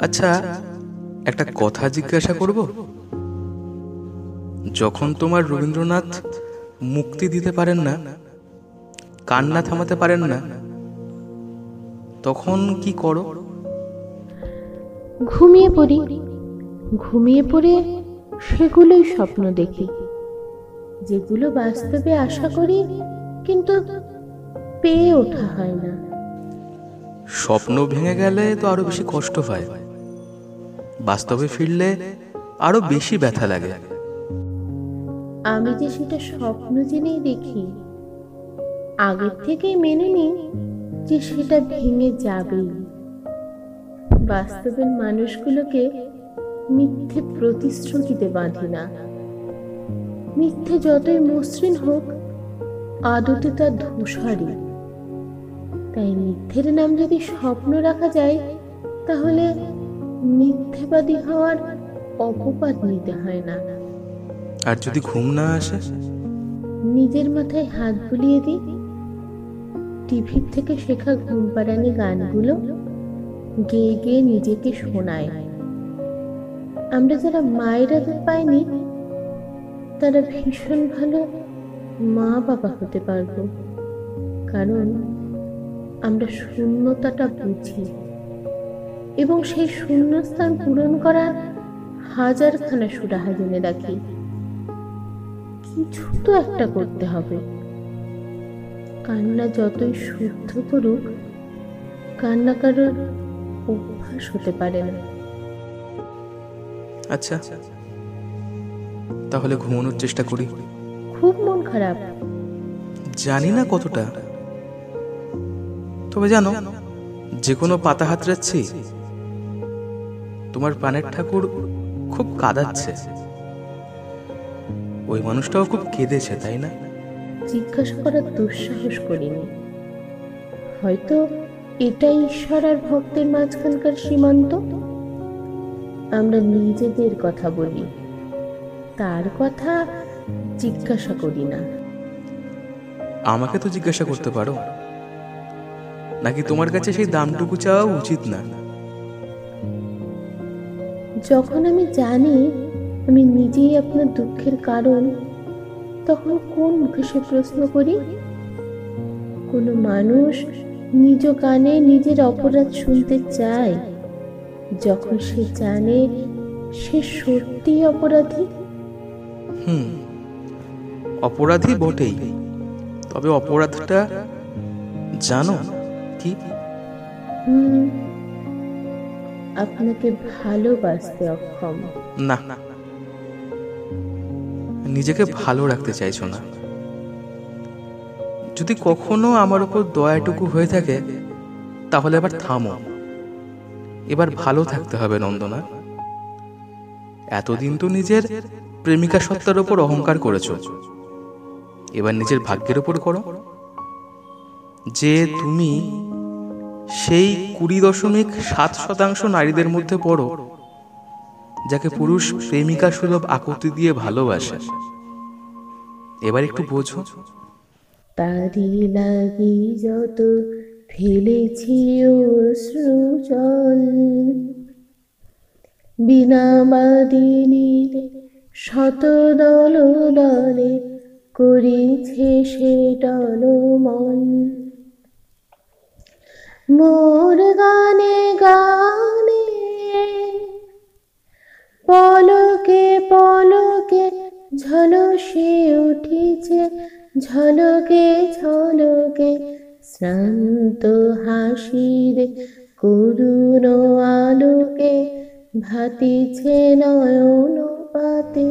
আচ্ছা একটা কথা জিজ্ঞাসা করব? যখন তোমার রবীন্দ্রনাথ মুক্তি দিতে পারেন না কান্না থামাতে পারেন না তখন কি করো? ঘুমিয়ে পড়ি। ঘুমিয়ে পড়ে সেগুলোই স্বপ্ন দেখি। যেগুলো বাস্তবে আশা করি কিন্তু পেয়ে ওঠা হয় না। স্বপ্ন ভেঙে গেলে তো আরও বেশি কষ্ট হয়। বাস্তবে ফিরলে আরও বেশি ব্যথা লাগে। আমি যে সেটা স্বপ্ন জেনেই দেখি, আগের থেকেই মেনে নিই যে সেটা ভেঙে যাবেই। বাস্তবের মানুষগুলোকে মিথ্যে প্রতিশ্রুতিতে বাঁধি না। মিথ্যে যতই মসৃণ হোক, আদতে তার ধূসরই তাই মিথ্যের নাম যদি স্বপ্ন রাখা যায়, তাহলে মিথ্যেবাদী হওয়ার অপবাদ নিতে হয় না। আর যদি ঘুম না আসে? নিজের মাথায় হাত বুলিয়ে দিই। টিভির থেকে শেখা ঘুম পাড়ানি গানগুলো গেয়ে গেয়ে নিজেকে শোনায়। আমরা যারা মায়ের আদর পাইনি তারা ভীষণ ভালো মা বাবা হতে পারব। কারণ আমরা শূন্যতাটা বুঝি। এবং সেই শূন্যস্থান পূরণ করার হাজারখানা সুরাহা জেনে রাখি কিছু তো একটা করতে হবে। কান্না যতই শুদ্ধ করুক কান্না কারোর অভ্যাস হতে পারে না। আচ্ছা তাহলে ঘুমানোর চেষ্টা করি। খুব মন খারাপ। জানি না কতটা। তবে জানো যে কোনো পাতা হাতড়াচ্ছি তোমার প্রাণের ঠাকুর খুব কাঁদাচ্ছে। ওই মানুষটাও খুব কেঁদেছে তাই না? জিজ্ঞাসা করার দুঃসাহস করিনি। হয়তো এটাই ঈশ্বর আর ভক্তের মাঝখানকার সীমান্ত? আমরা নিজেদের কথা বলি তার কথা জিজ্ঞাসা করি না। আমাকে তো জিজ্ঞাসা করতে পারো। নাকি তোমার কাছে সেই দামটুকু চাওয়া উচিত না? যখন আমি জানি আমি নিজেই আপনার দুঃখের কারণ তখন কোন মুখে সে প্রশ্ন করি? কোনো মানুষ নিজ কানে নিজের অপরাধ শুনতে চায়। যখন সে জানে সে সত্যিই অপরাধী? হুম অপরাধী বটেই। তবে অপরাধটা জানো কি? হুম আপনাকে ভালোবাসতে অক্ষম। না। নিজেকে ভালো রাখতে চাইছো না। যদি কখনো আমার উপর দয়াটুকু হয়ে থাকে, তাহলে এবার থামো। এবার ভালো থাকতে হবে, নন্দনা। এতদিন তো নিজের প্রেমিকা সত্তার উপর অহংকার করেছ। এবার নিজের ভাগ্যের উপর করো। যে তুমি সেই কুড়ি দশমিক সাত শতাংশ নারীদের মধ্যে পড়ো, যাকে পুরুষ প্রেমিকা সুলভ আকুতি দিয়ে ভালোবাসে। এবার একটু বোঝো। তারি লাগি যত ফেলেছি অশ্রু জল বিনা বাদিনীর শত দল দলে করিছে সে টলমল। মোর গানে গানে। পলকে পলকে ঝলসে উঠিছে, ঝলকে ঝলকে শ্রান্ত হাসির করুণ আলোকে ভাতিছে নয়ন পাতে